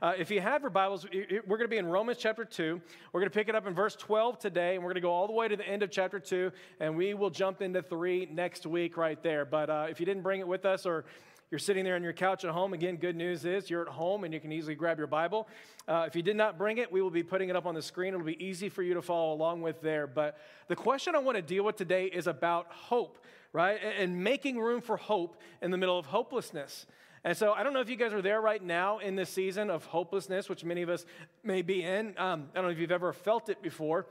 Uh, if you have your Bibles, we're going to be in Romans chapter 2. We're going to pick it up in verse 12 today, and we're going to go all the way to the end of chapter 2, and we will jump into 3 next week right there. But uh, if you didn't bring it with us or you're sitting there on your couch at home. Again, good news is you're at home and you can easily grab your Bible. Uh, if you did not bring it, we will be putting it up on the screen. It'll be easy for you to follow along with there. But the question I want to deal with today is about hope, right? And making room for hope in the middle of hopelessness. And so I don't know if you guys are there right now in this season of hopelessness, which many of us may be in. Um, I don't know if you've ever felt it before.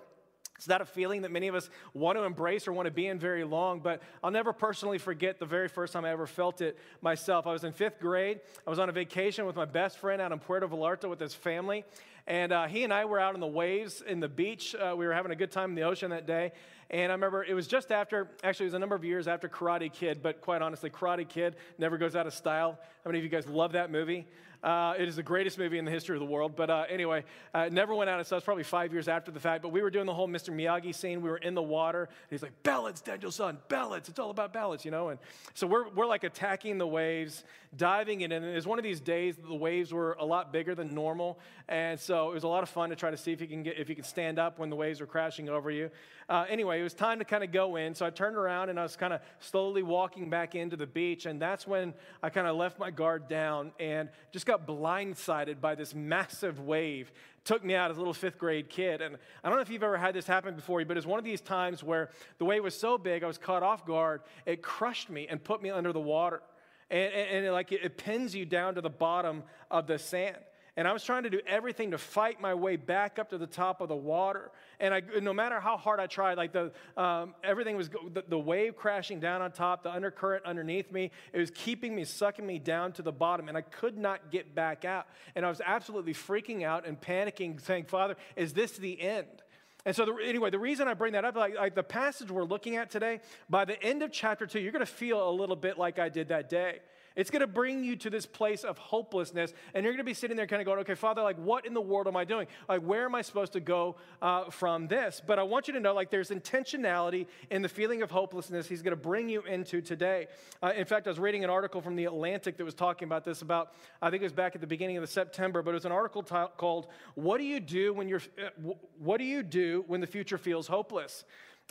It's not a feeling that many of us want to embrace or want to be in very long, but I'll never personally forget the very first time I ever felt it myself. I was in fifth grade. I was on a vacation with my best friend out in Puerto Vallarta with his family, and uh, he and I were out on the waves in the beach. Uh, we were having a good time in the ocean that day, and I remember it was just after, actually, it was a number of years after Karate Kid, but quite honestly, Karate Kid never goes out of style. How many of you guys love that movie? Uh, it is the greatest movie in the history of the world. But uh, anyway, uh, never went out of style. It's probably five years after the fact. But we were doing the whole Mr. Miyagi scene. We were in the water. And he's like, ballads, Daniel-san, ballads. It's all about ballads, you know? And so we're, we're like attacking the waves, diving in. And it was one of these days the waves were a lot bigger than normal. And so it was a lot of fun to try to see if you can, get, if you can stand up when the waves were crashing over you. Uh, anyway, it was time to kind of go in. So I turned around and I was kind of slowly walking back into the beach. And that's when I kind of left my guard down and just got blindsided by this massive wave. took me out as a little fifth grade kid. And I don't know if you've ever had this happen before, but it's one of these times where the wave was so big, I was caught off guard. It crushed me and put me under the water. And, and, and it, like it, it pins you down to the bottom of the sand. And I was trying to do everything to fight my way back up to the top of the water. And I, no matter how hard I tried, like the, um, everything was, the, the, wave crashing down on top, the undercurrent underneath me, it was keeping me, sucking me down to the bottom. And I could not get back out. And I was absolutely freaking out and panicking, saying, Father, is this the end? And so, the, anyway, the reason I bring that up, like, like, the passage we're looking at today, by the end of chapter two, you're going to feel a little bit like I did that day. It's going to bring you to this place of hopelessness, and you're going to be sitting there kind of going, okay, Father, like, what in the world am I doing? Like, where am I supposed to go uh, from this? But I want you to know, like, there's intentionality in the feeling of hopelessness He's going to bring you into today. Uh, in fact, I was reading an article from The Atlantic that was talking about this about, I think it was back at the beginning of the September, but it was an article t- called, What Do You Do When You're, uh, What Do You Do When the Future Feels Hopeless?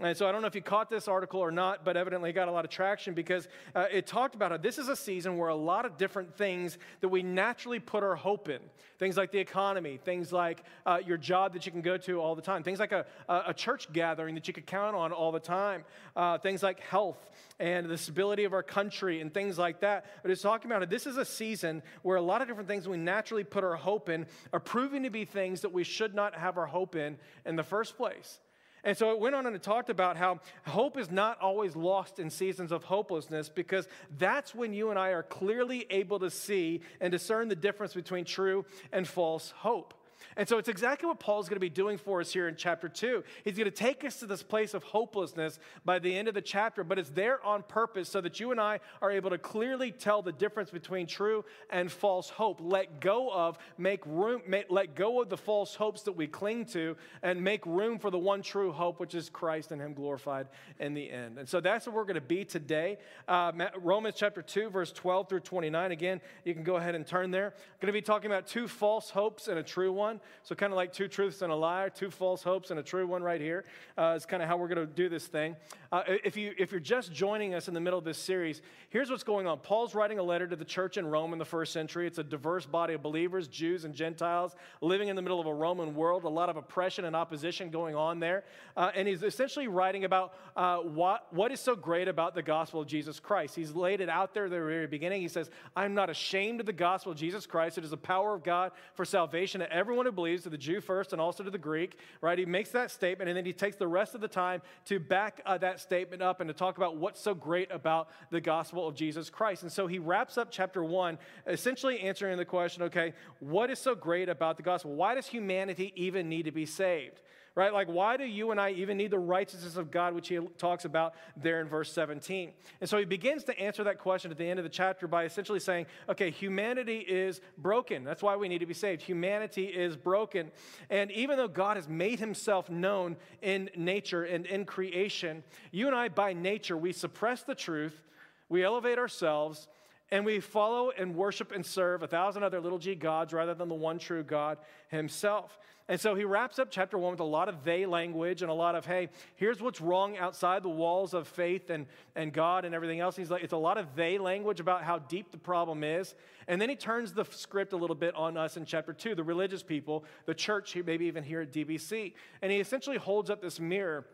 And so I don't know if you caught this article or not, but evidently it got a lot of traction because uh, it talked about how this is a season where a lot of different things that we naturally put our hope in things like the economy, things like uh, your job that you can go to all the time, things like a, a church gathering that you could count on all the time, uh, things like health and the stability of our country and things like that. But it's talking about it. This is a season where a lot of different things we naturally put our hope in are proving to be things that we should not have our hope in in the first place. And so it went on and it talked about how hope is not always lost in seasons of hopelessness because that's when you and I are clearly able to see and discern the difference between true and false hope. And so it's exactly what Paul's going to be doing for us here in chapter 2. He's going to take us to this place of hopelessness by the end of the chapter, but it's there on purpose so that you and I are able to clearly tell the difference between true and false hope. Let go of, make room, make, let go of the false hopes that we cling to, and make room for the one true hope, which is Christ and Him glorified in the end. And so that's what we're going to be today. Uh, Romans chapter 2, verse 12 through 29. Again, you can go ahead and turn there. I'm going to be talking about two false hopes and a true one. So, kind of like two truths and a lie, two false hopes and a true one right here. Uh, is kind of how we're going to do this thing. Uh, if, you, if you're just joining us in the middle of this series, here's what's going on. Paul's writing a letter to the church in Rome in the first century. It's a diverse body of believers, Jews and Gentiles, living in the middle of a Roman world, a lot of oppression and opposition going on there. Uh, and he's essentially writing about uh, what, what is so great about the gospel of Jesus Christ. He's laid it out there at the very beginning. He says, I'm not ashamed of the gospel of Jesus Christ. It is the power of God for salvation to everyone who believes, to the Jew first and also to the Greek, right? He makes that statement and then he takes the rest of the time to back uh, that statement up and to talk about what's so great about the gospel of Jesus Christ. And so he wraps up chapter one, essentially answering the question okay, what is so great about the gospel? Why does humanity even need to be saved? Right? Like, why do you and I even need the righteousness of God, which he talks about there in verse 17? And so he begins to answer that question at the end of the chapter by essentially saying, okay, humanity is broken. That's why we need to be saved. Humanity is broken. And even though God has made himself known in nature and in creation, you and I, by nature, we suppress the truth, we elevate ourselves, and we follow and worship and serve a thousand other little g gods rather than the one true God himself. And so he wraps up chapter one with a lot of they language and a lot of, hey, here's what's wrong outside the walls of faith and, and God and everything else. He's like, it's a lot of they language about how deep the problem is. And then he turns the script a little bit on us in chapter two, the religious people, the church, maybe even here at DBC. And he essentially holds up this mirror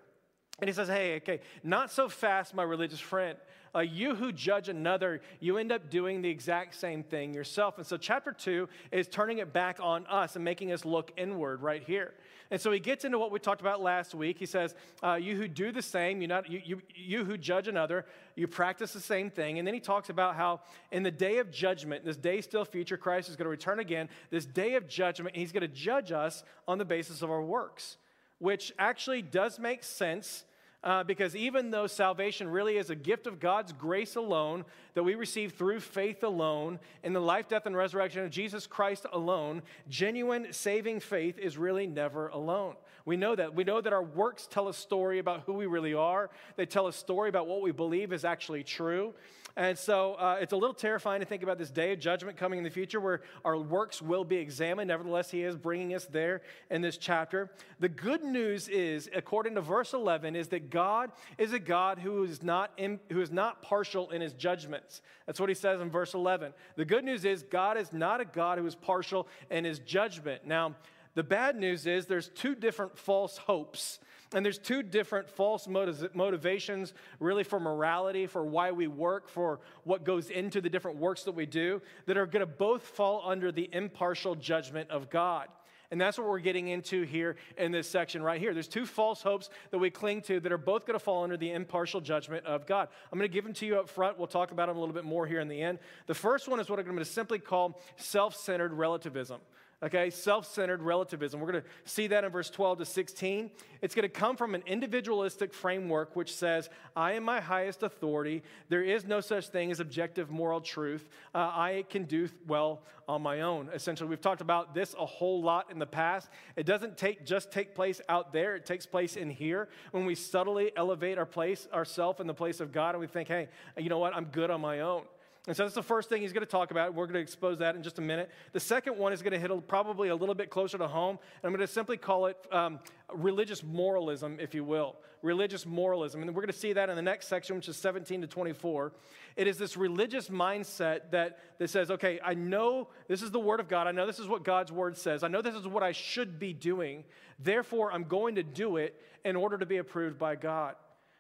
and he says, hey, okay, not so fast, my religious friend. Uh, you who judge another, you end up doing the exact same thing yourself. And so, chapter two is turning it back on us and making us look inward right here. And so, he gets into what we talked about last week. He says, uh, You who do the same, you, not, you, you, you who judge another, you practice the same thing. And then he talks about how in the day of judgment, this day still future, Christ is going to return again. This day of judgment, he's going to judge us on the basis of our works, which actually does make sense uh, because even though salvation really is a gift of God's grace alone, that we receive through faith alone, in the life, death, and resurrection of Jesus Christ alone, genuine saving faith is really never alone. We know that. We know that our works tell a story about who we really are, they tell a story about what we believe is actually true. And so uh, it's a little terrifying to think about this day of judgment coming in the future where our works will be examined. Nevertheless, he is bringing us there in this chapter. The good news is, according to verse 11, is that God is a God who is not, in, who is not partial in his judgments. That's what he says in verse 11. The good news is God is not a God who is partial in his judgment. Now, the bad news is there's two different false hopes and there's two different false motivations, really, for morality, for why we work, for what goes into the different works that we do, that are going to both fall under the impartial judgment of God. And that's what we're getting into here in this section right here. There's two false hopes that we cling to that are both going to fall under the impartial judgment of God. I'm going to give them to you up front. We'll talk about them a little bit more here in the end. The first one is what I'm going to simply call self centered relativism okay? Self centered relativism. We're going to see that in verse 12 to 16. It's going to come from an individualistic framework which says, I am my highest authority. There is no such thing as objective moral truth. Uh, I can do well on my own. Essentially, we've talked about this a whole lot in the past. It doesn't take, just take place out there, it takes place in here when we subtly elevate our place, ourselves in the place of God, and we think, hey, you know what? I'm good on my own. And so that's the first thing he's going to talk about. We're going to expose that in just a minute. The second one is going to hit probably a little bit closer to home. And I'm going to simply call it um, religious moralism, if you will. Religious moralism. And we're going to see that in the next section, which is 17 to 24. It is this religious mindset that, that says, okay, I know this is the word of God. I know this is what God's word says. I know this is what I should be doing. Therefore, I'm going to do it in order to be approved by God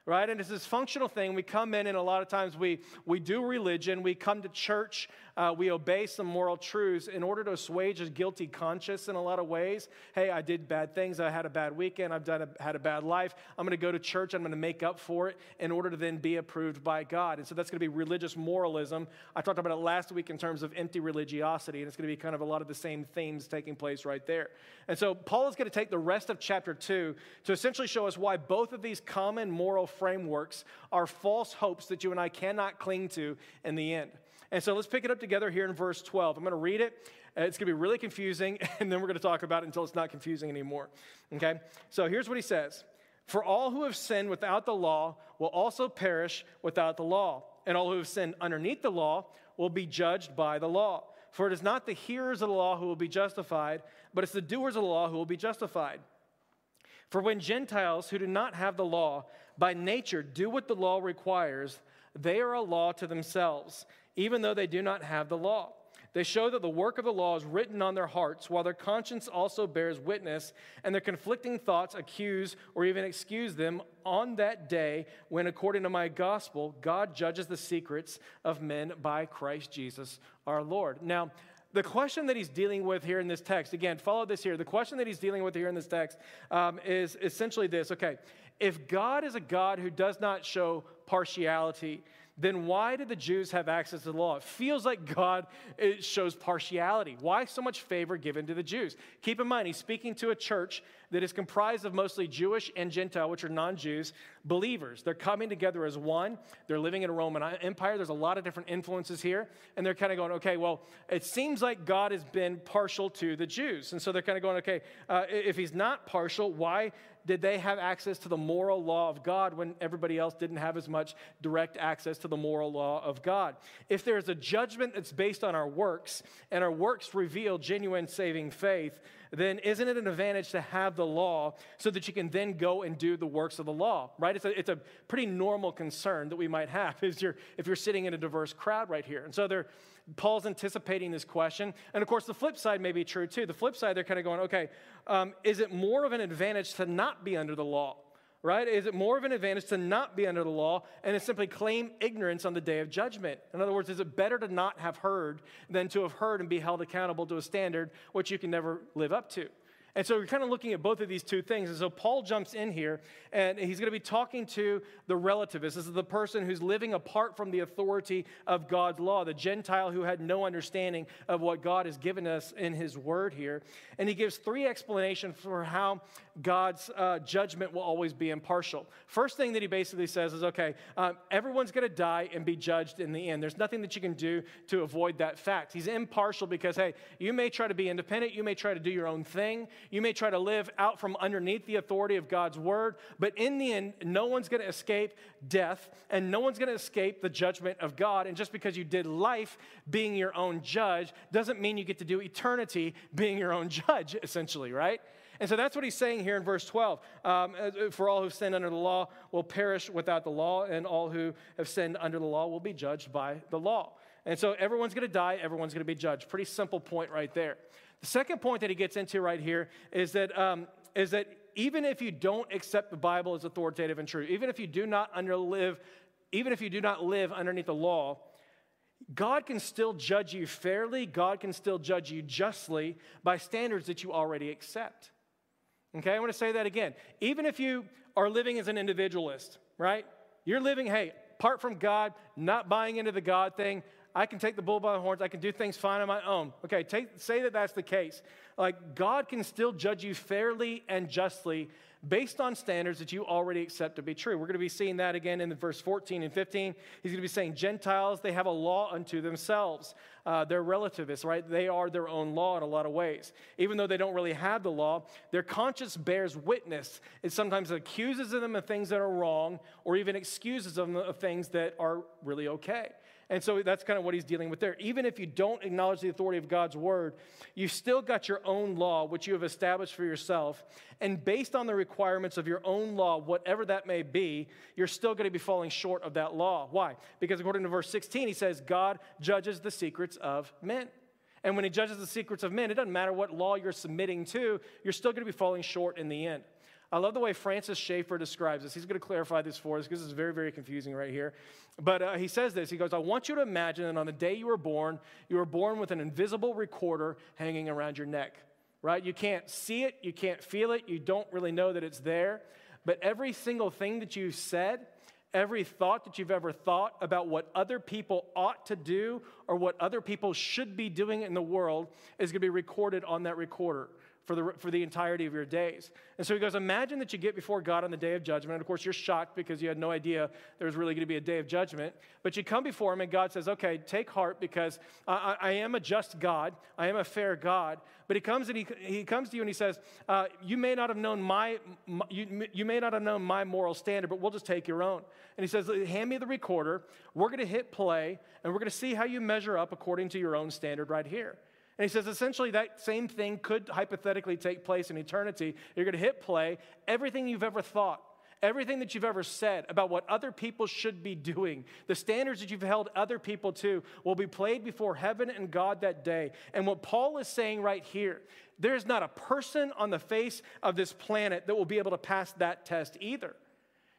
right? And it's this functional thing. We come in, and a lot of times we, we do religion, we come to church, uh, we obey some moral truths in order to assuage a guilty conscience in a lot of ways. Hey, I did bad things, I had a bad weekend, I've done a, had a bad life. I'm going to go to church, I'm going to make up for it in order to then be approved by God. And so that's going to be religious moralism. I talked about it last week in terms of empty religiosity, and it's going to be kind of a lot of the same themes taking place right there. And so Paul is going to take the rest of chapter 2 to essentially show us why both of these common moral frameworks are false hopes that you and I cannot cling to in the end. And so let's pick it up together here in verse 12. I'm going to read it. Uh, it's going to be really confusing, and then we're going to talk about it until it's not confusing anymore. Okay? So here's what he says For all who have sinned without the law will also perish without the law, and all who have sinned underneath the law will be judged by the law. For it is not the hearers of the law who will be justified, but it's the doers of the law who will be justified. For when Gentiles who do not have the law by nature do what the law requires, they are a law to themselves, even though they do not have the law. They show that the work of the law is written on their hearts, while their conscience also bears witness, and their conflicting thoughts accuse or even excuse them on that day when, according to my gospel, God judges the secrets of men by Christ Jesus our Lord. Now, the question that he's dealing with here in this text, again, follow this here. The question that he's dealing with here in this text um, is essentially this okay, if God is a God who does not show partiality, then why did the Jews have access to the law? It feels like God shows partiality. Why so much favor given to the Jews? Keep in mind, he's speaking to a church that is comprised of mostly Jewish and Gentile, which are non Jews, believers. They're coming together as one. They're living in a Roman Empire. There's a lot of different influences here. And they're kind of going, okay, well, it seems like God has been partial to the Jews. And so they're kind of going, okay, uh, if he's not partial, why did they have access to the moral law of God when everybody else didn't have as much direct access to the moral law of God? If there's a judgment that's based on our works and our works reveal genuine saving faith, then isn't it an advantage to have the law so that you can then go and do the works of the law, right? It's a, it's a pretty normal concern that we might have if you're, if you're sitting in a diverse crowd right here. And so they're, Paul's anticipating this question. And of course, the flip side may be true too. The flip side, they're kind of going, okay, um, is it more of an advantage to not be under the law? Right? Is it more of an advantage to not be under the law and to simply claim ignorance on the day of judgment? In other words, is it better to not have heard than to have heard and be held accountable to a standard which you can never live up to? And so we're kind of looking at both of these two things. And so Paul jumps in here and he's going to be talking to the relativist. This is the person who's living apart from the authority of God's law, the Gentile who had no understanding of what God has given us in his word here. And he gives three explanations for how God's uh, judgment will always be impartial. First thing that he basically says is okay, um, everyone's going to die and be judged in the end. There's nothing that you can do to avoid that fact. He's impartial because, hey, you may try to be independent, you may try to do your own thing. You may try to live out from underneath the authority of God's word, but in the end, no one's going to escape death and no one's going to escape the judgment of God. And just because you did life being your own judge doesn't mean you get to do eternity being your own judge, essentially, right? And so that's what he's saying here in verse 12. Um, uh, for all who've sinned under the law will perish without the law, and all who have sinned under the law will be judged by the law. And so everyone's going to die, everyone's going to be judged. Pretty simple point right there. The second point that he gets into right here is that, um, is that even if you don't accept the Bible as authoritative and true, even if you do not underlive, even if you do not live underneath the law, God can still judge you fairly. God can still judge you justly by standards that you already accept. Okay, I want to say that again. Even if you are living as an individualist, right? You're living, hey, apart from God, not buying into the God thing. I can take the bull by the horns. I can do things fine on my own. Okay, take, say that that's the case. Like, God can still judge you fairly and justly based on standards that you already accept to be true. We're going to be seeing that again in the verse 14 and 15. He's going to be saying, Gentiles, they have a law unto themselves. Uh, they're relativists, right? They are their own law in a lot of ways. Even though they don't really have the law, their conscience bears witness. It sometimes accuses them of things that are wrong or even excuses them of things that are really okay. And so that's kind of what he's dealing with there. Even if you don't acknowledge the authority of God's word, you've still got your own law, which you have established for yourself. And based on the requirements of your own law, whatever that may be, you're still going to be falling short of that law. Why? Because according to verse 16, he says, God judges the secrets of men. And when he judges the secrets of men, it doesn't matter what law you're submitting to, you're still going to be falling short in the end. I love the way Francis Schaeffer describes this. He's going to clarify this for us because it's very, very confusing right here. But uh, he says this He goes, I want you to imagine that on the day you were born, you were born with an invisible recorder hanging around your neck, right? You can't see it, you can't feel it, you don't really know that it's there. But every single thing that you've said, every thought that you've ever thought about what other people ought to do or what other people should be doing in the world is going to be recorded on that recorder for the, for the entirety of your days. And so he goes, Imagine that you get before God on the day of judgment. And of course, you're shocked because you had no idea there was really going to be a day of judgment. But you come before him, and God says, Okay, take heart because I, I am a just God. I am a fair God. But he comes and he, he comes to you and he says, uh, You may not have known my, my you, you may not have known my moral standard, but we'll just take your own. And he says, Hand me the recorder. We're going to hit play, and we're going to see how you measure up according to your own standard right here. And he says essentially that same thing could hypothetically take place in eternity. You're going to hit play. Everything you've ever thought, everything that you've ever said about what other people should be doing, the standards that you've held other people to, will be played before heaven and God that day. And what Paul is saying right here, there's not a person on the face of this planet that will be able to pass that test either.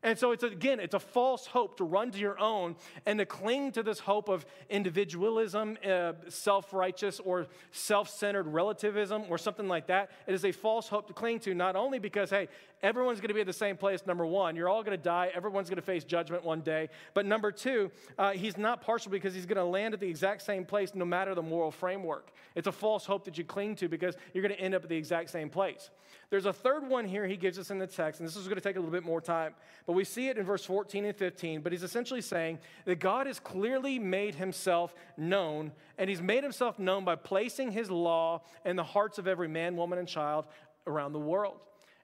And so it's again, it's a false hope to run to your own and to cling to this hope of individualism, uh, self righteous, or self centered relativism, or something like that. It is a false hope to cling to, not only because, hey, everyone's going to be at the same place, number one, you're all going to die, everyone's going to face judgment one day. But number two, uh, he's not partial because he's going to land at the exact same place no matter the moral framework. It's a false hope that you cling to because you're going to end up at the exact same place. There's a third one here he gives us in the text, and this is going to take a little bit more time. But we see it in verse 14 and 15. But he's essentially saying that God has clearly made himself known, and he's made himself known by placing his law in the hearts of every man, woman, and child around the world.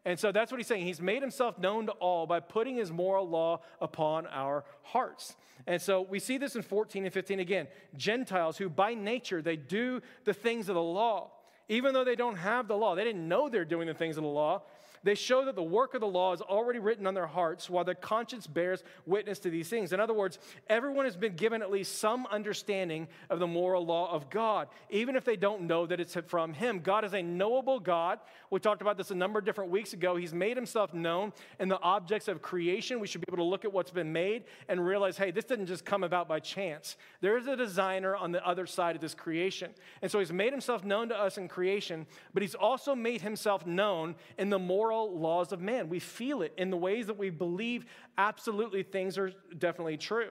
And so that's what he's saying. He's made himself known to all by putting his moral law upon our hearts. And so we see this in 14 and 15 again. Gentiles who by nature they do the things of the law, even though they don't have the law. They didn't know they're doing the things of the law. They show that the work of the law is already written on their hearts while their conscience bears witness to these things. In other words, everyone has been given at least some understanding of the moral law of God, even if they don't know that it's from Him. God is a knowable God. We talked about this a number of different weeks ago. He's made Himself known in the objects of creation. We should be able to look at what's been made and realize, hey, this didn't just come about by chance. There is a designer on the other side of this creation. And so He's made Himself known to us in creation, but He's also made Himself known in the moral moral laws of man. We feel it in the ways that we believe absolutely things are definitely true.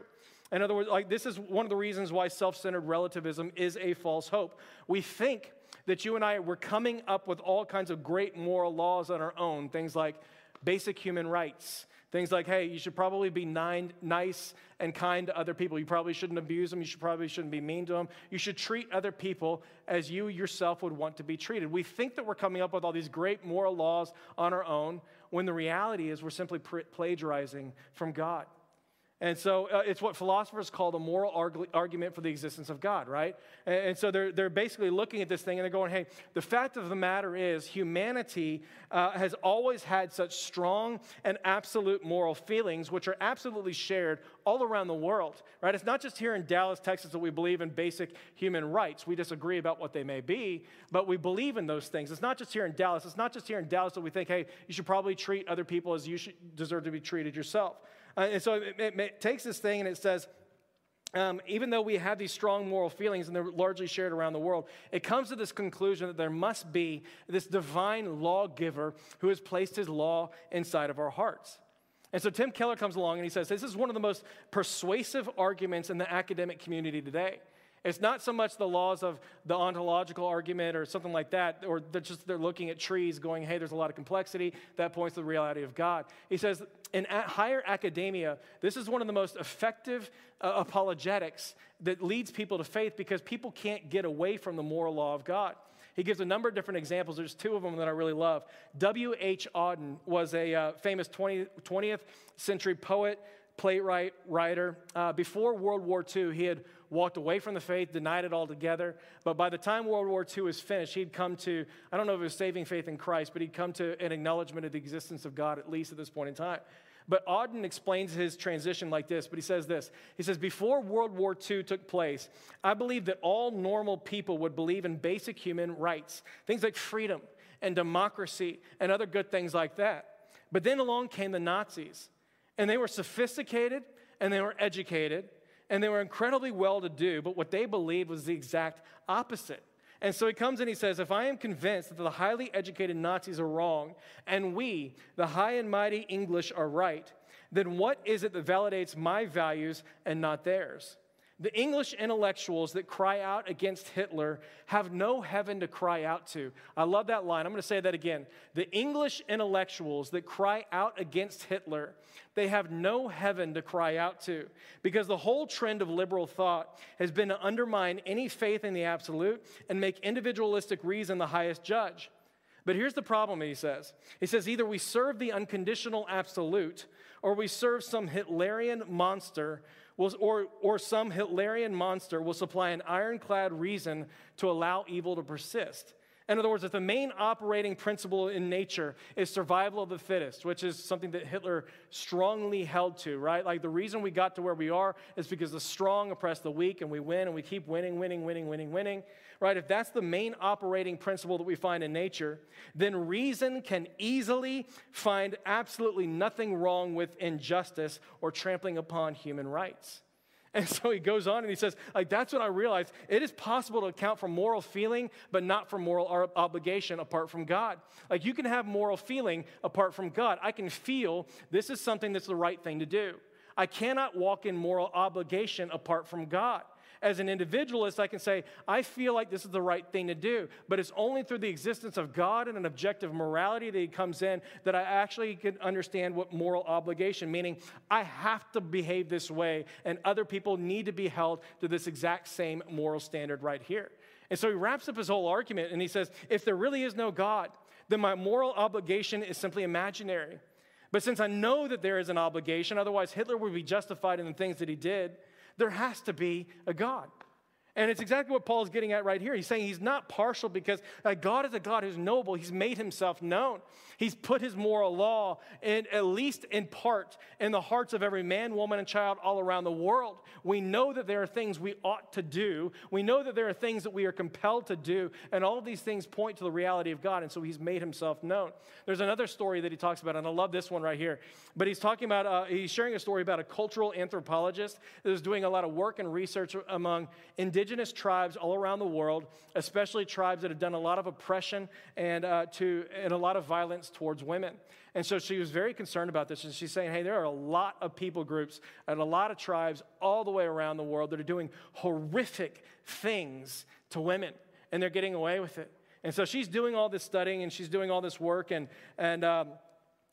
In other words, like this is one of the reasons why self-centered relativism is a false hope. We think that you and I were coming up with all kinds of great moral laws on our own, things like basic human rights, Things like, hey, you should probably be nice and kind to other people. You probably shouldn't abuse them. You should probably shouldn't be mean to them. You should treat other people as you yourself would want to be treated. We think that we're coming up with all these great moral laws on our own when the reality is we're simply plagiarizing from God. And so uh, it's what philosophers call the moral arg- argument for the existence of God, right? And, and, so they're, they're basically looking at this thing and they're going, hey, the fact of the matter is humanity uh, has always had such strong and absolute moral feelings, which are absolutely shared all around the world, right? It's not just here in Dallas, Texas, that we believe in basic human rights. We disagree about what they may be, but we believe in those things. It's not just here in Dallas. It's not just here in Dallas that we think, hey, you should probably treat other people as you deserve to be treated yourself. Uh, and so it, it, it, takes this thing and it says, um, even though we have these strong moral feelings and they're largely shared around the world, it comes to this conclusion that there must be this divine lawgiver who has placed his law inside of our hearts. And so Tim Keller comes along and he says, This is one of the most persuasive arguments in the academic community today. It's not so much the laws of the ontological argument or something like that, or they're just they're looking at trees going, hey, there's a lot of complexity. That points to the reality of God. He says, in higher academia, this is one of the most effective uh, apologetics that leads people to faith because people can't get away from the moral law of God. He gives a number of different examples. There's two of them that I really love. W.H. Auden was a uh, famous 20, 20th century poet, playwright, writer. Uh, before World War II, he had walked away from the faith, denied it altogether. But by the time World War II was finished, he'd come to, I don't know if it was saving faith in Christ, but he'd come to an acknowledgement of the existence of God, at least at this point in time. But Auden explains his transition like this, but he says this. He says, Before World War II took place, I believe that all normal people would believe in basic human rights, things like freedom and democracy and other good things like that. But then along came the Nazis, and they were sophisticated and they were educated and they were incredibly well to do, but what they believed was the exact opposite. And so he comes and he says, If I am convinced that the highly educated Nazis are wrong and we, the high and mighty English, are right, then what is it that validates my values and not theirs? The English intellectuals that cry out against Hitler have no heaven to cry out to. I love that line. I'm going to say that again. The English intellectuals that cry out against Hitler, they have no heaven to cry out to because the whole trend of liberal thought has been to undermine any faith in the absolute and make individualistic reason the highest judge. But here's the problem, he says. He says either we serve the unconditional absolute or we serve some Hitlerian monster will, or, or some Hitlerian monster will supply an ironclad reason to allow evil to persist. In other words, if the main operating principle in nature is survival of the fittest, which is something that Hitler strongly held to, right? Like the reason we got to where we are is because the strong oppress the weak and we win and we keep winning, winning, winning, winning, winning, right? If that's the main operating principle that we find in nature, then reason can easily find absolutely nothing wrong with injustice or trampling upon human rights. And so he goes on and he says, like, that's when I realized it is possible to account for moral feeling, but not for moral obligation apart from God. Like, you can have moral feeling apart from God. I can feel this is something that's the right thing to do. I cannot walk in moral obligation apart from God. As an individualist, I can say, I feel like this is the right thing to do. But it's only through the existence of God and an objective morality that He comes in that I actually can understand what moral obligation, meaning I have to behave this way, and other people need to be held to this exact same moral standard right here. And so he wraps up his whole argument and he says, if there really is no God, then my moral obligation is simply imaginary. But since I know that there is an obligation, otherwise Hitler would be justified in the things that he did, there has to be a God. And it's exactly what Paul is getting at right here. He's saying he's not partial because God is a God who's noble. He's made himself known. He's put his moral law, in, at least in part, in the hearts of every man, woman, and child all around the world. We know that there are things we ought to do. We know that there are things that we are compelled to do. And all of these things point to the reality of God. And so he's made himself known. There's another story that he talks about, and I love this one right here. But he's talking about, uh, he's sharing a story about a cultural anthropologist that was doing a lot of work and research among indigenous tribes all around the world, especially tribes that have done a lot of oppression and, uh, to, and a lot of violence towards women. And so she was very concerned about this. And she's saying, hey, there are a lot of people groups and a lot of tribes all the way around the world that are doing horrific things to women, and they're getting away with it. And so she's doing all this studying and she's doing all this work. And, and um,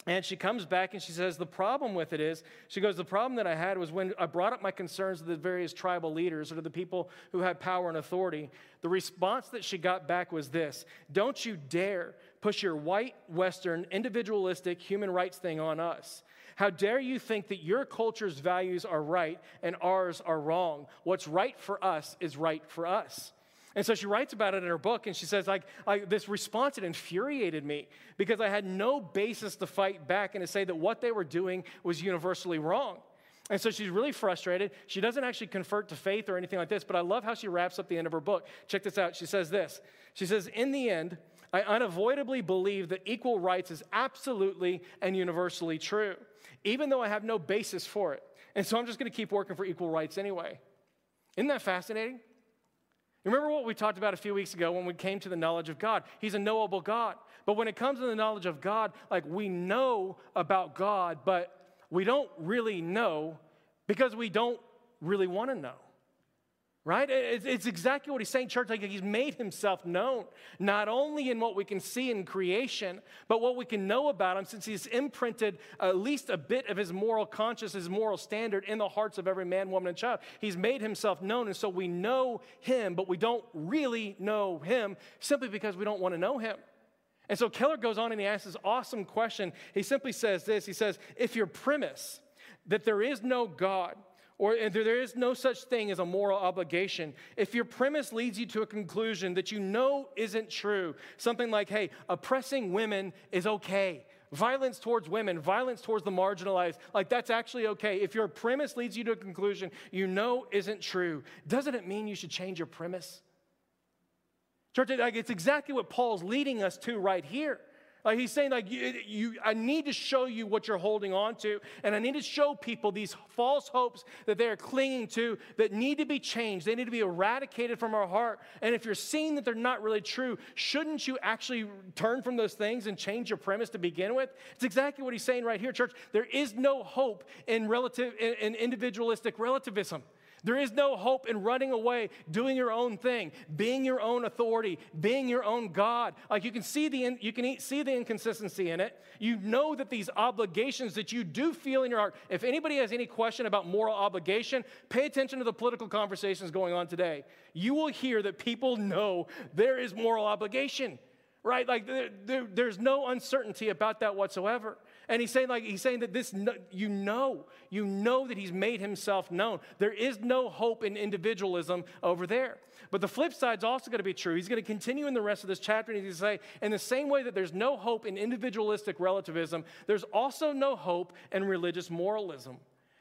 and she comes back and she says, The problem with it is, she goes, The problem that I had was when I brought up my concerns to the various tribal leaders or to the people who had power and authority, the response that she got back was this Don't you dare push your white, Western, individualistic human rights thing on us. How dare you think that your culture's values are right and ours are wrong? What's right for us is right for us. And so she writes about it in her book, and she says, like, this response, it infuriated me because I had no basis to fight back and to say that what they were doing was universally wrong. And so she's really frustrated. She doesn't actually convert to faith or anything like this, but I love how she wraps up the end of her book. Check this out. She says this She says, In the end, I unavoidably believe that equal rights is absolutely and universally true, even though I have no basis for it. And so I'm just going to keep working for equal rights anyway. Isn't that fascinating? Remember what we talked about a few weeks ago when we came to the knowledge of God? He's a knowable God. But when it comes to the knowledge of God, like we know about God, but we don't really know because we don't really want to know. Right? It's, exactly what he's saying, church. Like he's made himself known, not only in what we can see in creation, but what we can know about him, since he's imprinted at least a bit of his moral conscience, his moral standard in the hearts of every man, woman, and child. He's made himself known, and so we know him, but we don't really know him simply because we don't want to know him. And so Keller goes on and he asks this awesome question. He simply says this He says, If your premise that there is no God, or there is no such thing as a moral obligation. If your premise leads you to a conclusion that you know isn't true, something like, hey, oppressing women is okay, violence towards women, violence towards the marginalized, like that's actually okay. If your premise leads you to a conclusion you know isn't true, doesn't it mean you should change your premise? Church, it's exactly what Paul's leading us to right here. Like he's saying, like, you, you, I need to show you what you're holding on to, and I need to show people these false hopes that they are clinging to that need to be changed. They need to be eradicated from our heart. And if you're seeing that they're not really true, shouldn't you actually turn from those things and change your premise to begin with? It's exactly what he's saying right here, church. There is no hope in relative in, in individualistic relativism. There is no hope in running away, doing your own thing, being your own authority, being your own God. Like you can see the you can see the inconsistency in it. You know that these obligations that you do feel in your heart. If anybody has any question about moral obligation, pay attention to the political conversations going on today. You will hear that people know there is moral obligation right? Like there, there, there's no uncertainty about that whatsoever. And he's saying, like, he's saying that this, you know, you know that he's made himself known. There is no hope in individualism over there. But the flip side's also going to be true. He's going to continue in the rest of this chapter and he's going to say, in the same way that there's no hope in individualistic relativism, there's also no hope in religious moralism.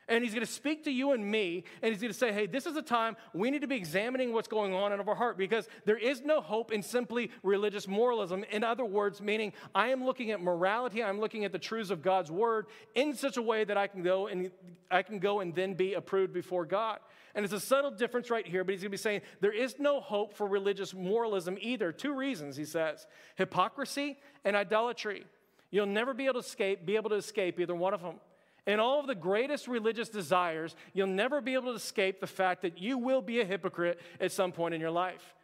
And he's going to speak to you and me, and he's going to say, hey, this is a time we need to be examining what's going on in our heart because there is no hope in simply religious moralism. In other words, meaning I am looking at morality, I'm looking at the truths of God's word in such a way that I can go and I can go and then be approved before God. And it's a subtle difference right here, but he's going to be saying there is no hope for religious moralism either. Two reasons, he says hypocrisy and idolatry. You'll never be able to escape, be able to escape either one of them. In all of the greatest religious desires, you'll never be able to escape the fact that you will be a hypocrite at some point in your life.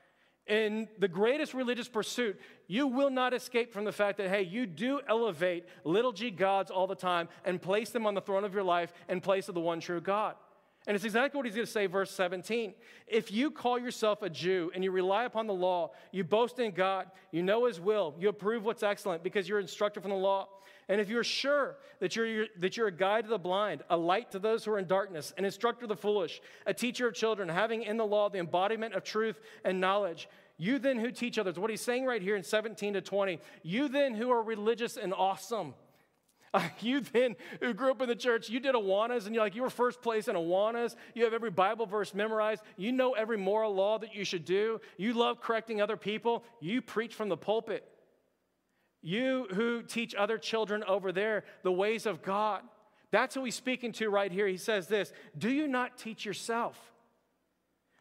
In the greatest religious pursuit, you will not escape from the fact that, hey, you do elevate little g gods all the time and place them on the throne of your life in place of the one true God. And it's exactly what he's going to say, verse 17. If you call yourself a Jew and you rely upon the law, you boast in God, you know his will, you approve what's excellent because you're instructed from the law. And if you're sure that you're, that you're a guide to the blind, a light to those who are in darkness, an instructor of the foolish, a teacher of children, having in the law the embodiment of truth and knowledge, you then who teach others, what he's saying right here in 17 to 20, you then who are religious and awesome. Uh, you then who grew up in the church, you did Awanas and you're like, you were first place in Awanas. You have every Bible verse memorized. You know every moral law that you should do. You love correcting other people. You preach from the pulpit. You who teach other children over there the ways of God. That's who he's speaking to right here. He says this Do you not teach yourself?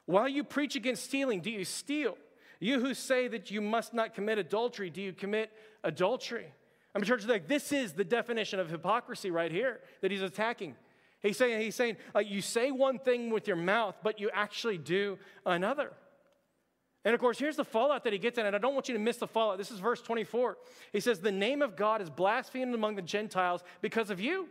While you preach against stealing, do you steal? You who say that you must not commit adultery, do you commit adultery? I mean, church, like this is the definition of hypocrisy right here that he's attacking. He's saying, he's saying, like, you say one thing with your mouth, but you actually do another. And of course, here's the fallout that he gets in, and I don't want you to miss the fallout. This is verse 24. He says, The name of God is blasphemed among the Gentiles because of you.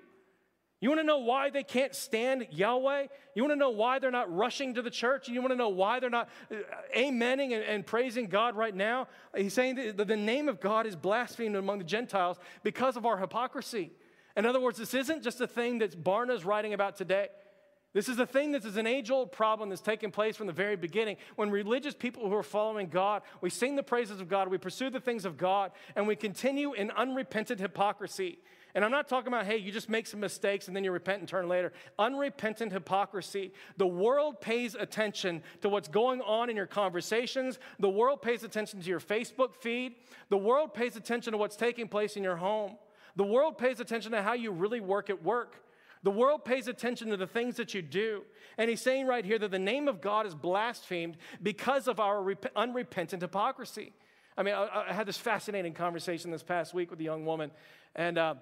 You want to know why they can't stand Yahweh? You want to know why they're not rushing to the church? You want to know why they're not uh, amening and, and praising God right now? He's saying that the name of God is blasphemed among the Gentiles because of our hypocrisy. In other words, this isn't just a thing that Barna's writing about today. This is a thing that is an age old problem that's taken place from the very beginning. When religious people who are following God, we sing the praises of God, we pursue the things of God, and we continue in unrepentant hypocrisy. And I'm not talking about, hey, you just make some mistakes and then you repent and turn later. Unrepentant hypocrisy. The world pays attention to what's going on in your conversations. The world pays attention to your Facebook feed. The world pays attention to what's taking place in your home. The world pays attention to how you really work at work. The world pays attention to the things that you do. And he's saying right here that the name of God is blasphemed because of our rep- unrepentant hypocrisy. I mean, I, I, had this fascinating conversation this past week with a young woman, and uh,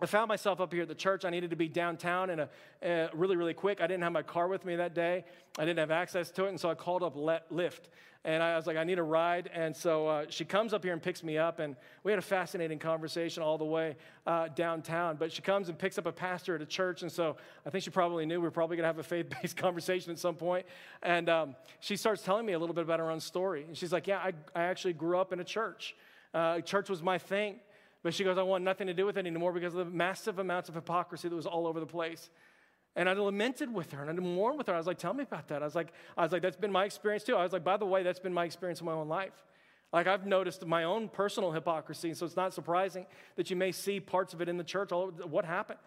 I found myself up here at the church. I needed to be downtown and a, really, really quick. I didn't have my car with me that day. I didn't have access to it, and so I called up Lyft. And I was like, I need a ride. And so uh, she comes up here and picks me up, and we had a fascinating conversation all the way uh, downtown. But she comes and picks up a pastor at a church, and so I think she probably knew we were probably going to have a faith-based conversation at some point. And um, she starts telling me a little bit about her own story. And she's like, Yeah, I, I actually grew up in a church. Uh, church was my thing. But she goes, I want nothing to do with it anymore because of the massive amounts of hypocrisy that was all over the place. And I lamented with her and I mourned with her. I was like, tell me about that. I was like, I was like, that's been my experience too. I was like, by the way, that's been my experience in my own life. Like I've noticed my own personal hypocrisy, so it's not surprising that you may see parts of it in the church. All what happened?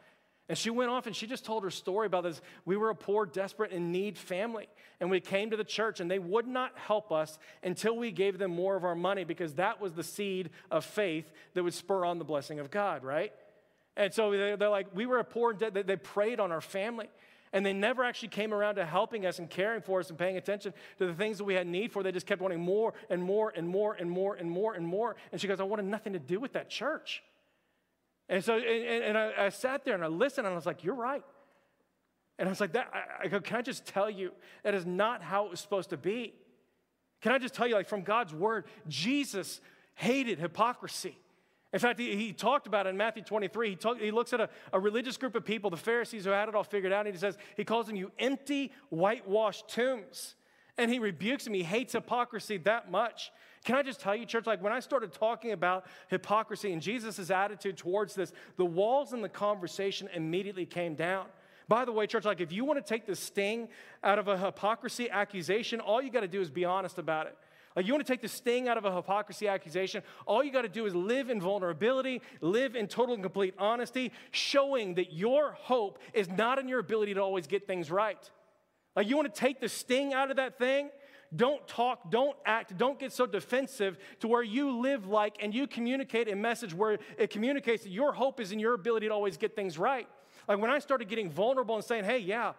And she went off and she just told her story about this. We were a poor, desperate, and need family. And we came to the church and they would not help us until we gave them more of our money because that was the seed of faith that would spur on the blessing of God, right? And so they're like, we were a poor, they preyed on our family. And they never actually came around to helping us and caring for us and paying attention to the things that we had need for. They just kept wanting more and more and more and more and more and more. And she goes, I wanted nothing to do with that church. And so, and, and I, I, sat there and I listened and I was like, You're right. And I was like, that, I, I go, Can I just tell you that is not how it was supposed to be? Can I just tell you, like, from God's word, Jesus hated hypocrisy. In fact, he, he talked about it in Matthew 23. He, talk, he looks at a, a religious group of people, the Pharisees who had it all figured out, and he says, He calls them you empty, whitewashed tombs. And he rebukes. He hates hypocrisy that much. Can I just tell you, church, like when I started talking about hypocrisy and Jesus' attitude towards this, the walls in the conversation immediately came down. By the way, church, like if you want to take the sting out of a hypocrisy accusation, all you got to do is be honest about it. Like you want to take the sting out of a hypocrisy accusation, all you got to do is live in vulnerability, live in total and complete honesty, showing that your hope is not in your ability to always get things right. Like you want to take the sting out of that thing, don't talk, don't act, don't get so defensive to where you live like and you communicate a message where it communicates that your hope is in your ability to always get things right. Like when I started getting vulnerable and saying, hey, yeah,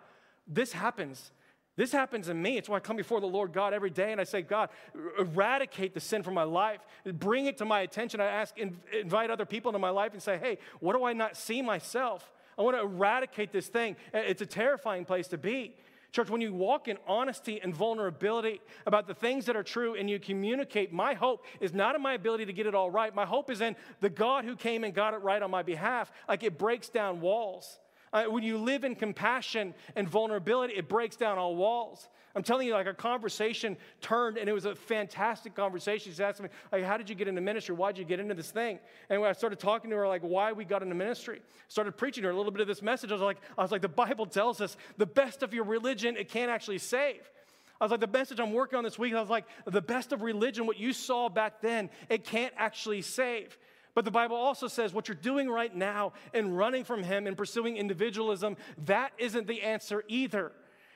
this happens. This happens in me. It's why I come before the Lord God every day and I say, God, er, eradicate the sin from my life. Bring it to my attention. I ask, invite other people into my life and say, hey, what do I not see myself? I want to eradicate this thing. It's a terrifying place to be. Church, when you walk in honesty and vulnerability about the things that are true and you communicate, my hope is not in my ability to get it all right. My hope is in the God who came and got it right on my behalf. Like it breaks down walls. Uh, when you live in compassion and vulnerability, it breaks down all walls. I'm telling you, like our conversation turned, and it was a fantastic conversation. She's asking me, like, how did you get into ministry? Why did you get into this thing? And I started talking to her, like, why we got into ministry, started preaching her a little bit of this message. I was like, I was like, the Bible tells us the best of your religion, it can't actually save. I was like, the message I'm working on this week, I was like, the best of religion, what you saw back then, it can't actually save. But the Bible also says what you're doing right now and running from Him and pursuing individualism, that isn't the answer either.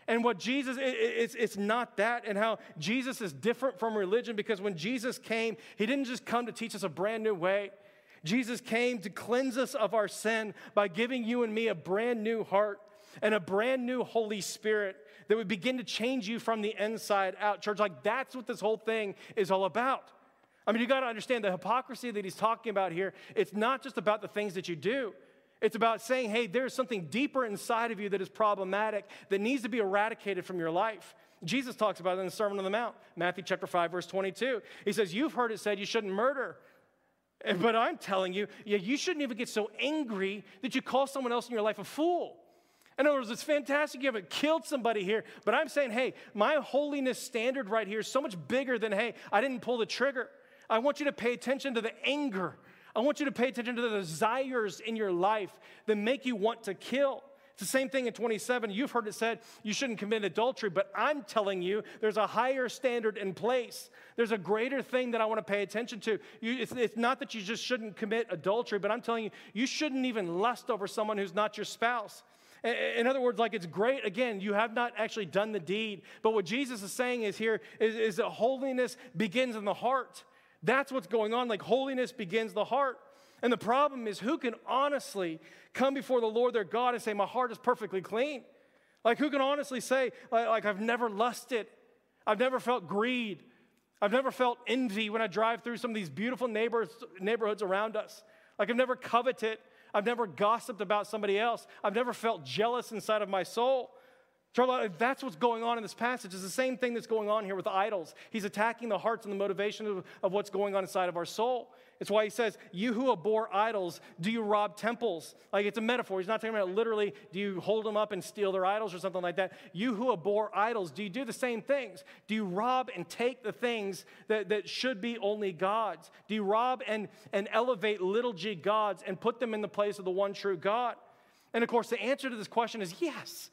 And what Jesus, it's, it's not that, and how Jesus is different from religion because when Jesus came, He didn't just come to teach us a brand new way. Jesus came to cleanse us of our sin by giving you and me a brand new heart and a brand new Holy Spirit that would begin to change you from the inside out. Church, like that's what this whole thing is all about. I mean, you got to understand the hypocrisy that he's talking about here. It's not just about the things that you do. It's about saying, hey, there's something deeper inside of you that is problematic that needs to be eradicated from your life. Jesus talks about it in the Sermon on the Mount, Matthew chapter 5, verse 22. He says, You've heard it said you shouldn't murder. But I'm telling you, yeah, you shouldn't even get so angry that you call someone else in your life a fool. In other words, it's fantastic you haven't killed somebody here, but I'm saying, hey, my holiness standard right here is so much bigger than, hey, I didn't pull the trigger. I want you to pay attention to the anger. I want you to pay attention to the desires in your life that make you want to kill. It's the same thing in 27. You've heard it said you shouldn't commit adultery, but I'm telling you there's a higher standard in place. There's a greater thing that I want to pay attention to. You, it's, it's not that you just shouldn't commit adultery, but I'm telling you, you shouldn't even lust over someone who's not your spouse. In other words, like it's great, again, you have not actually done the deed. But what Jesus is saying is here is, is that holiness begins in the heart. That's what's going on. Like holiness begins the heart. And the problem is, who can honestly come before the Lord their God and say, My heart is perfectly clean? Like, who can honestly say, like, I've never lusted, I've never felt greed, I've never felt envy when I drive through some of these beautiful neighbors, neighborhoods around us? Like, I've never coveted, I've never gossiped about somebody else, I've never felt jealous inside of my soul. Charlotte, that's what's going on in this passage. It's the same thing that's going on here with idols. He's attacking the hearts and the motivation of, of what's going on inside of our soul. It's why he says, You who abhor idols, do you rob temples? Like it's a metaphor. He's not talking about literally, do you hold them up and steal their idols or something like that. You who abhor idols, do you do the same things? Do you rob and take the things that, that should be only God's? Do you rob and, and elevate little g gods and put them in the place of the one true God? And of course, the answer to this question is yes.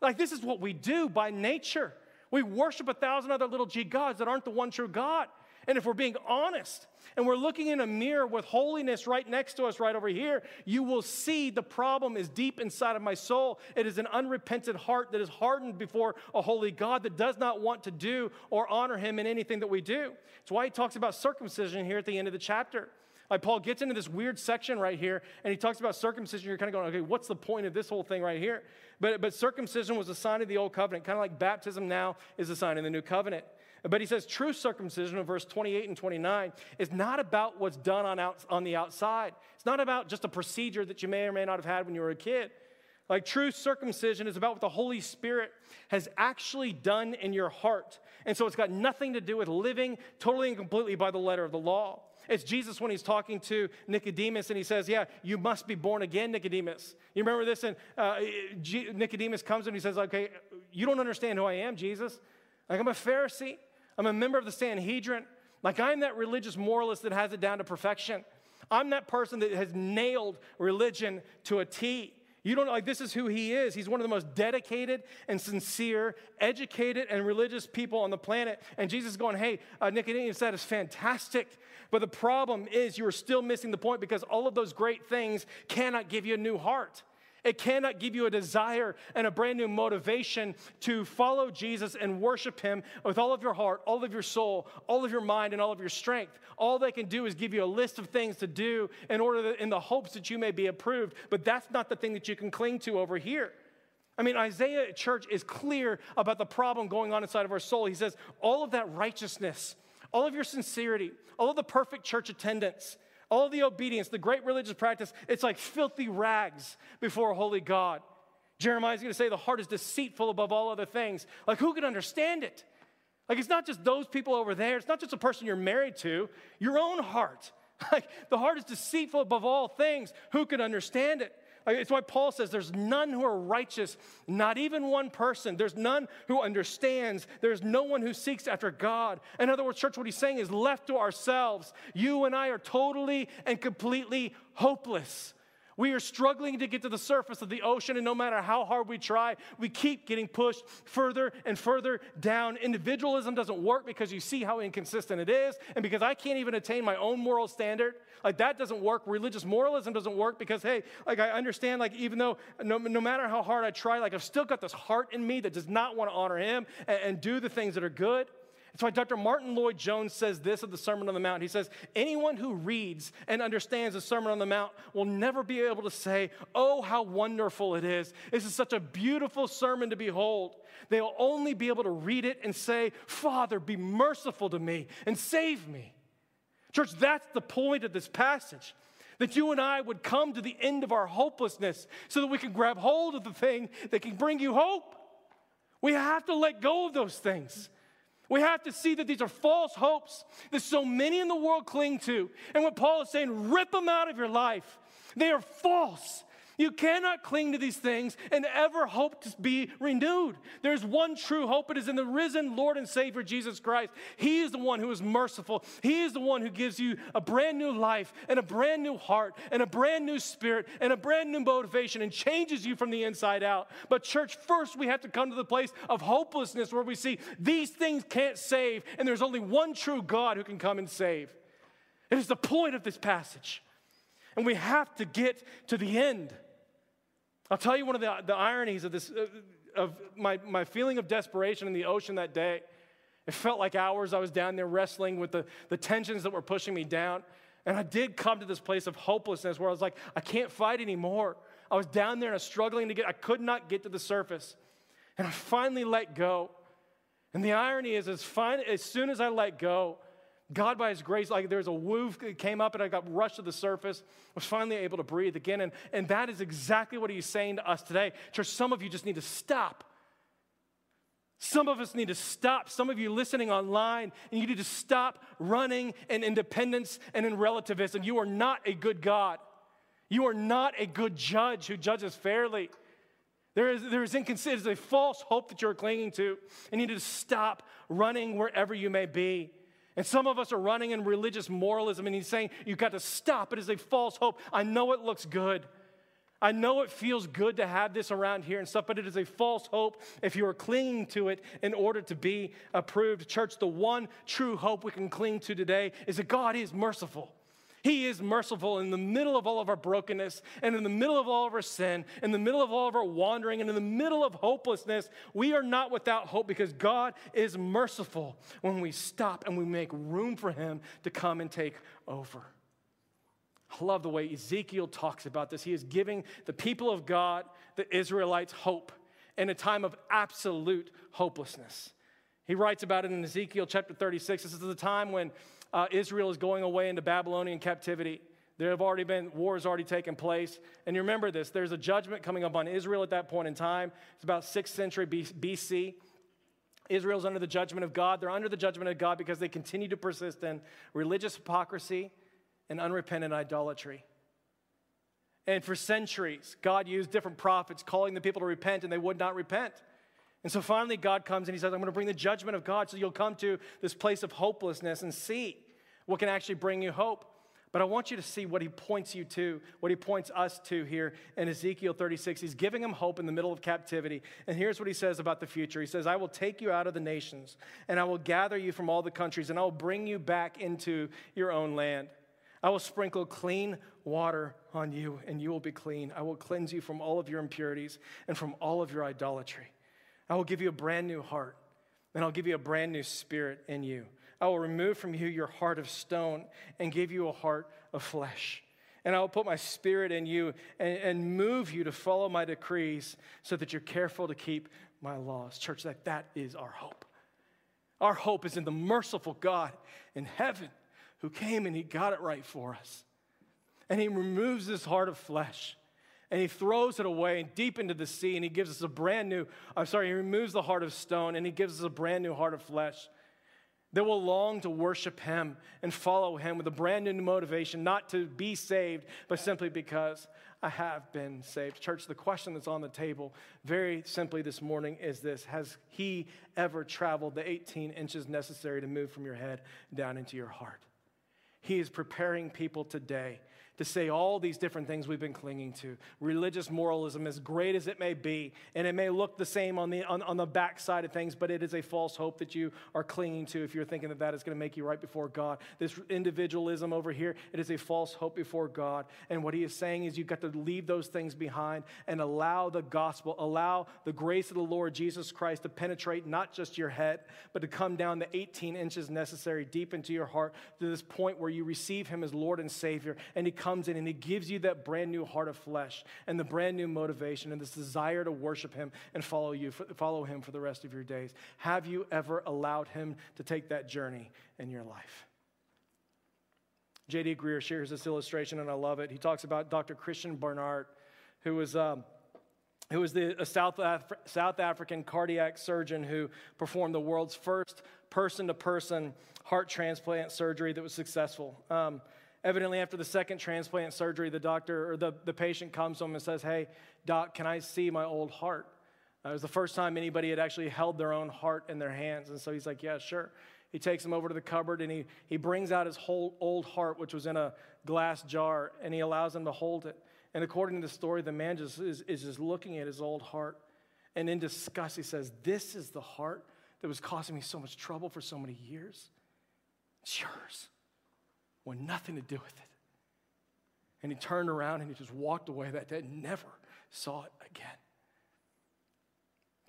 Like, this is what we do by nature. We worship a thousand other little g gods that aren't the one true God. And if we're being honest and we're looking in a mirror with holiness right next to us, right over here, you will see the problem is deep inside of my soul. It is an unrepentant heart that is hardened before a holy God that does not want to do or honor him in anything that we do. It's why he talks about circumcision here at the end of the chapter. Like Paul gets into this weird section right here, and he talks about circumcision. You're kind of going, okay, what's the point of this whole thing right here? But, but circumcision was a sign of the old covenant, kind of like baptism now is a sign of the new covenant. But he says true circumcision in verse 28 and 29 is not about what's done on, out, on the outside. It's not about just a procedure that you may or may not have had when you were a kid. Like true circumcision is about what the Holy Spirit has actually done in your heart. And so it's got nothing to do with living totally and completely by the letter of the law. It's Jesus when he's talking to Nicodemus and he says, Yeah, you must be born again, Nicodemus. You remember this? And uh, G- Nicodemus comes and he says, Okay, you don't understand who I am, Jesus. Like, I'm a Pharisee, I'm a member of the Sanhedrin. Like, I'm that religious moralist that has it down to perfection. I'm that person that has nailed religion to a T. You don't like this is who he is. He's one of the most dedicated and sincere, educated and religious people on the planet. And Jesus is going, hey, uh, Nicodemus, that is fantastic. But the problem is you are still missing the point because all of those great things cannot give you a new heart. It cannot give you a desire and a brand new motivation to follow Jesus and worship Him with all of your heart, all of your soul, all of your mind, and all of your strength. All they can do is give you a list of things to do in order that, in the hopes that you may be approved. But that's not the thing that you can cling to over here. I mean, Isaiah church is clear about the problem going on inside of our soul. He says, all of that righteousness, all of your sincerity, all of the perfect church attendance, all the obedience, the great religious practice, it's like filthy rags before a holy God. Jeremiah's going to say the heart is deceitful above all other things. Like, who can understand it? Like, it's not just those people over there, it's not just a person you're married to, your own heart. Like, the heart is deceitful above all things. Who can understand it? It's why Paul says there's none who are righteous, not even one person. There's none who understands. There's no one who seeks after God. In other words, church, what he's saying is left to ourselves, you and I are totally and completely hopeless. We are struggling to get to the surface of the ocean, and no matter how hard we try, we keep getting pushed further and further down. Individualism doesn't work because you see how inconsistent it is, and because I can't even attain my own moral standard. Like that doesn't work. Religious moralism doesn't work because, hey, like I understand, like even though no, no matter how hard I try, like I've still got this heart in me that does not want to honor Him and, and do the things that are good. That's why Dr. Martyn Lloyd-Jones says this of the Sermon on the Mount. He says, Anyone who reads and understands the Sermon on the Mount will never be able to say, Oh, how wonderful it is. This is such a beautiful sermon to behold. They'll only be able to read it and say, Father, be merciful to me and save me. Church, that's the point of this passage. That you and I would come to the end of our hopelessness so that we can grab hold of the thing that can bring you hope. We have to let go of those things. We have to see that these are false hopes that so many in the world cling to. And what Paul is saying, rip them out of your life. They are false. You cannot cling to these things and ever hope to be renewed. There's one true hope. It is in the risen Lord and Savior Jesus Christ. He is the one who is merciful. He is the one who gives you a brand new life and a brand new heart and a brand new spirit and a brand new motivation and changes you from the inside out. But, church, first we have to come to the place of hopelessness where we see these things can't save and there's only one true God who can come and save. It is the point of this passage. And we have to get to the end. I'll tell you one of the, the ironies of this, uh, of my, my feeling of desperation in the ocean that day. It felt like hours I was down there wrestling with the, the tensions that were pushing me down. And I did come to this place of hopelessness where I was like, I can't fight anymore. I was down there and I was struggling to get, I could not get to the surface. And I finally let go. And the irony is, as, fine, as soon as I let go, God, by His grace, like there's a woof that came up and I got rushed to the surface, I was finally able to breathe again. And, and that is exactly what He's saying to us today. Church, some of you just need to stop. Some of us need to stop. Some of you listening online, and you need to stop running in independence and in relativism. You are not a good God. You are not a good judge who judges fairly. There is, there is inconsistency, a false hope that you're clinging to, and you need to stop running wherever you may be. And some of us are running in religious moralism, and he's saying, You've got to stop. It is a false hope. I know it looks good. I know it feels good to have this around here and stuff, but it is a false hope if you are clinging to it in order to be approved. Church, the one true hope we can cling to today is that God is merciful. He is merciful in the middle of all of our brokenness and in the middle of all of our sin, in the middle of all of our wandering, and in the middle of hopelessness. We are not without hope because God is merciful when we stop and we make room for Him to come and take over. I love the way Ezekiel talks about this. He is giving the people of God, the Israelites, hope in a time of absolute hopelessness. He writes about it in Ezekiel chapter 36. This is the time when uh, Israel is going away into Babylonian captivity. There have already been wars already taken place. And you remember this there's a judgment coming up on Israel at that point in time. It's about 6th century BC. Israel's under the judgment of God. They're under the judgment of God because they continue to persist in religious hypocrisy and unrepentant idolatry. And for centuries, God used different prophets calling the people to repent, and they would not repent. And so finally, God comes and He says, I'm going to bring the judgment of God so you'll come to this place of hopelessness and see what can actually bring you hope. But I want you to see what He points you to, what He points us to here in Ezekiel 36. He's giving them hope in the middle of captivity. And here's what He says about the future He says, I will take you out of the nations, and I will gather you from all the countries, and I will bring you back into your own land. I will sprinkle clean water on you, and you will be clean. I will cleanse you from all of your impurities and from all of your idolatry. I will give you a brand new heart, and I'll give you a brand new spirit in you. I will remove from you your heart of stone and give you a heart of flesh. And I will put my spirit in you and, and move you to follow my decrees so that you're careful to keep my laws. Church, that, that is our hope. Our hope is in the merciful God in heaven who came and he got it right for us. And he removes this heart of flesh and he throws it away and deep into the sea and he gives us a brand new i'm sorry he removes the heart of stone and he gives us a brand new heart of flesh that will long to worship Him and follow Him with a brand new motivation, not to be saved, but simply because I have been saved. Church, the question that's on the table very simply this morning is this Has He ever traveled the 18 inches necessary to move from your head down into your heart? He is preparing people today to say all these different things we've been clinging to. Religious moralism, as great as it may be, and it may look the same on the, on, on the backside of things, but it is a false hope that you are clinging to if you're thinking that that is going to make you right before God. This individualism over here, it is a false hope before God. And what he is saying is you've got to leave those things behind and allow the gospel, allow the grace of the Lord Jesus Christ to penetrate not just your head, but to come down the 18 inches necessary deep into your heart to this point where you receive him as Lord and Savior. And he comes in and He gives you that brand new heart of flesh and the brand new motivation and this desire to worship Him and follow you, follow Him for the rest of your days. Have you ever allowed Him to take that journey in your life? J.D. Greear shares this illustration, and I love it. He talks about Dr. Christiaan Barnard, who was. Um, who was the, a South, Af- South African cardiac surgeon who performed the world's first person to person heart transplant surgery that was successful. Um, Evidently, after the second transplant surgery, the doctor or the, the patient comes to him and says, Hey, doc, can I see my old heart? Uh, it was the first time anybody had actually held their own heart in their hands. And so he's like, Yeah, sure. He takes him over to the cupboard and he, he brings out his whole old heart, which was in a glass jar, and he allows him to hold it. And according to the story, the man just is, is just looking at his old heart. And in disgust, he says, This is the heart that was causing me so much trouble for so many years. It's yours want nothing to do with it. And he turned around and he just walked away that day never saw it again.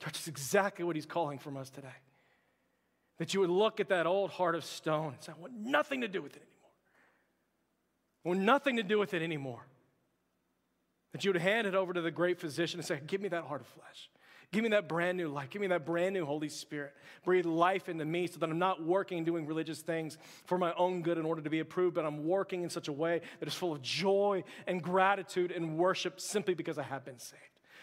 Church is exactly what he's calling from us today. That you would look at that old heart of stone and say, I want nothing to do with it anymore. I want nothing to do with it anymore. That you would hand it over to the great physician and say, Give me that heart of flesh. Give me that brand new life. Give me that brand new Holy Spirit. Breathe life into me so that I'm not working doing religious things for my own good in order to be approved, but I'm working in such a way that is full of joy and gratitude and worship simply because I have been saved.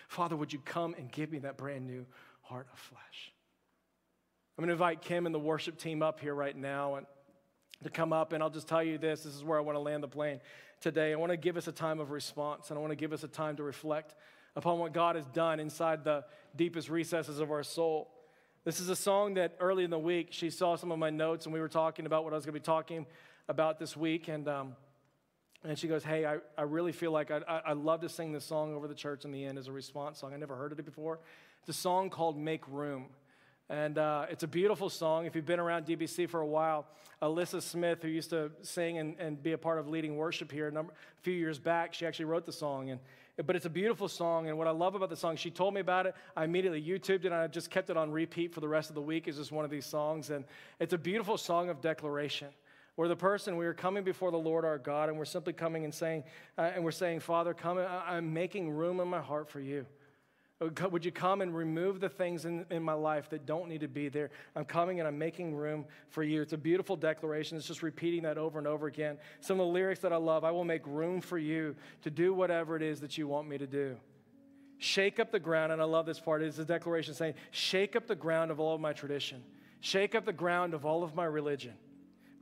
Father, would you come and give me that brand new heart of flesh? I'm going to invite Kim and the worship team up here right now and to come up, and I'll just tell you this this is where I want to land the plane today. I want to give us a time of response, and I want to give us a time to reflect upon what God has done inside the deepest recesses of our soul. This is a song that early in the week she saw some of my notes and we were talking about what I was going to be talking about this week. And, um, and she goes, Hey, I, I really feel like I'd, I, love to sing this song over the church in the end as a response song. I never heard it before. It's a song called Make Room. And uh, it's a beautiful song. If you've been around DBC for a while, Elyssa Smith, who used to sing and, and be a part of leading worship here a, number, a few years back, she actually wrote the song. And but it's a beautiful song. And what I love about the song, she told me about it. I immediately YouTubed it and I just kept it on repeat for the rest of the week. It's just one of these songs. And it's a beautiful song of declaration where the person, we are coming before the Lord our God and we're simply coming and saying, uh, and we're saying, Father, come, I'm making room in my heart for you. Oh, would you come and remove the things in, in my life that don't need to be there? I'm coming and I'm making room for you. It's a beautiful declaration. It's just repeating that over and over again. Some of the lyrics that I love I will make room for you to do whatever it is that you want me to do. Shake up the ground, and I love this part. It's a declaration saying, Shake up the ground of all of my tradition, shake up the ground of all of my religion.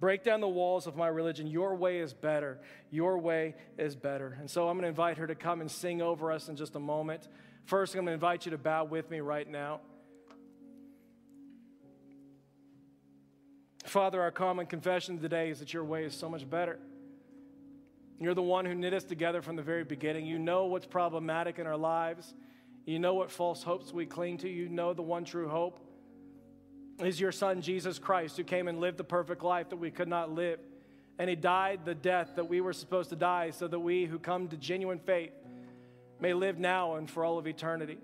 Break down the walls of my religion. Your way is better. Your way is better. And so I'm going to invite her to come and sing over us in just a moment. First, I'm going to invite you to bow with me right now. Father, our common confession today is that your way is so much better. You're the one who knit us together from the very beginning. You know what's problematic in our lives. You know what false hopes we cling to. You know the one true hope is your son, Jesus Christ, who came and lived the perfect life that we could not live. And he died the death that we were supposed to die so that we who come to genuine faith may live now and for all of eternity.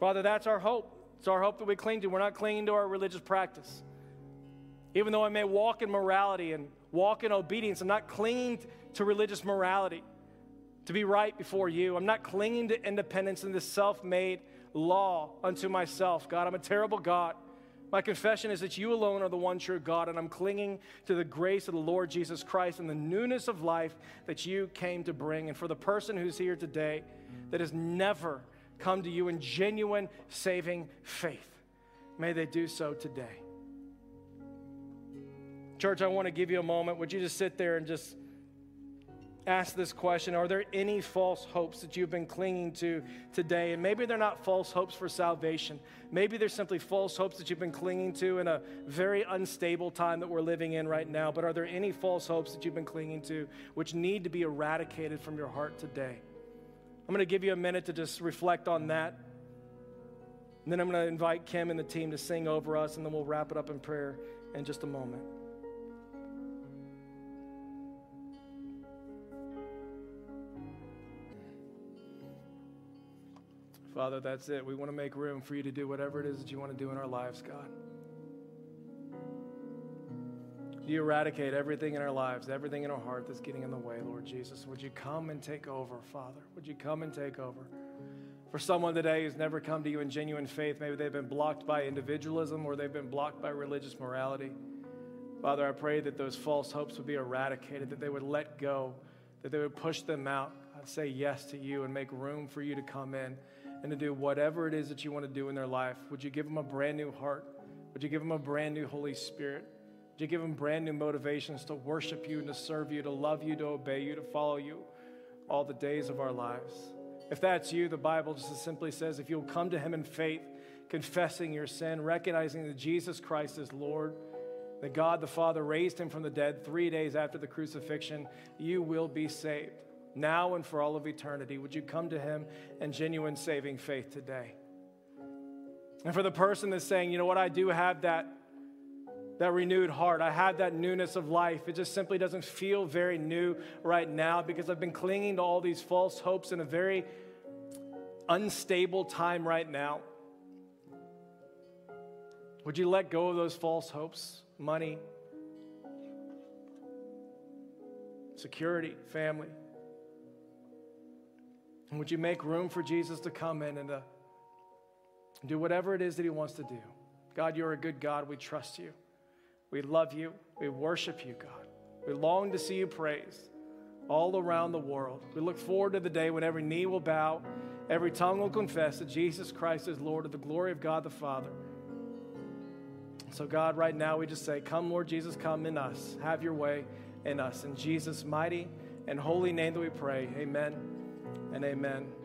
Father, that's our hope. It's our hope that we cling to. We're not clinging to our religious practice. Even though I may walk in morality and walk in obedience, I'm not clinging to religious morality to be right before you. I'm not clinging to independence and this self made law unto myself. God, I'm a terrible God. My confession is that you alone are the one true God, and I'm clinging to the grace of the Lord Jesus Christ and the newness of life that you came to bring. And for the person who's here today that has never come to you in genuine saving faith, may they do so today. Church, I want to give you a moment. Would you just sit there and just ask this question Are there any false hopes that you've been clinging to today? And maybe they're not false hopes for salvation. Maybe they're simply false hopes that you've been clinging to in a very unstable time that we're living in right now. But are there any false hopes that you've been clinging to which need to be eradicated from your heart today? I'm going to give you a minute to just reflect on that. And then I'm going to invite Kim and the team to sing over us, and then we'll wrap it up in prayer in just a moment. Father, that's it. We want to make room for you to do whatever it is that you want to do in our lives, God. You eradicate everything in our lives, everything in our heart that's getting in the way, Lord Jesus. Would you come and take over, Father? Would you come and take over? For someone today who's never come to you in genuine faith, maybe they've been blocked by individualism or they've been blocked by religious morality. Father, I pray that those false hopes would be eradicated, that they would let go, that they would push them out. I'd say yes to you and make room for you to come in and to do whatever it is that you want to do in their life. Would you give them a brand new heart? Would you give them a brand new Holy Spirit? Would you give them brand new motivations to worship you and to serve you, to love you, to obey you, to follow you all the days of our lives? If that's you, the Bible just simply says if you'll come to Him in faith, confessing your sin, recognizing that Jesus Christ is Lord, that God the Father raised Him from the dead three days after the crucifixion, you will be saved now and for all of eternity. Would you come to Him in genuine saving faith today? And for the person that's saying, you know what, I do have that, that renewed heart. I have that newness of life. It just simply doesn't feel very new right now because I've been clinging to all these false hopes in a very unstable time right now. Would you let go of those false hopes? Money, security, family. And would you make room for Jesus to come in and to do whatever it is that he wants to do? God, you're a good God. We trust you. We love you. We worship you, God. We long to see you praised all around the world. We look forward to the day when every knee will bow, every tongue will confess that Jesus Christ is Lord of the glory of God the Father. So, God, right now we just say, Come, Lord Jesus, come in us. Have your way in us. In Jesus' mighty and holy name that we pray. Amen and amen.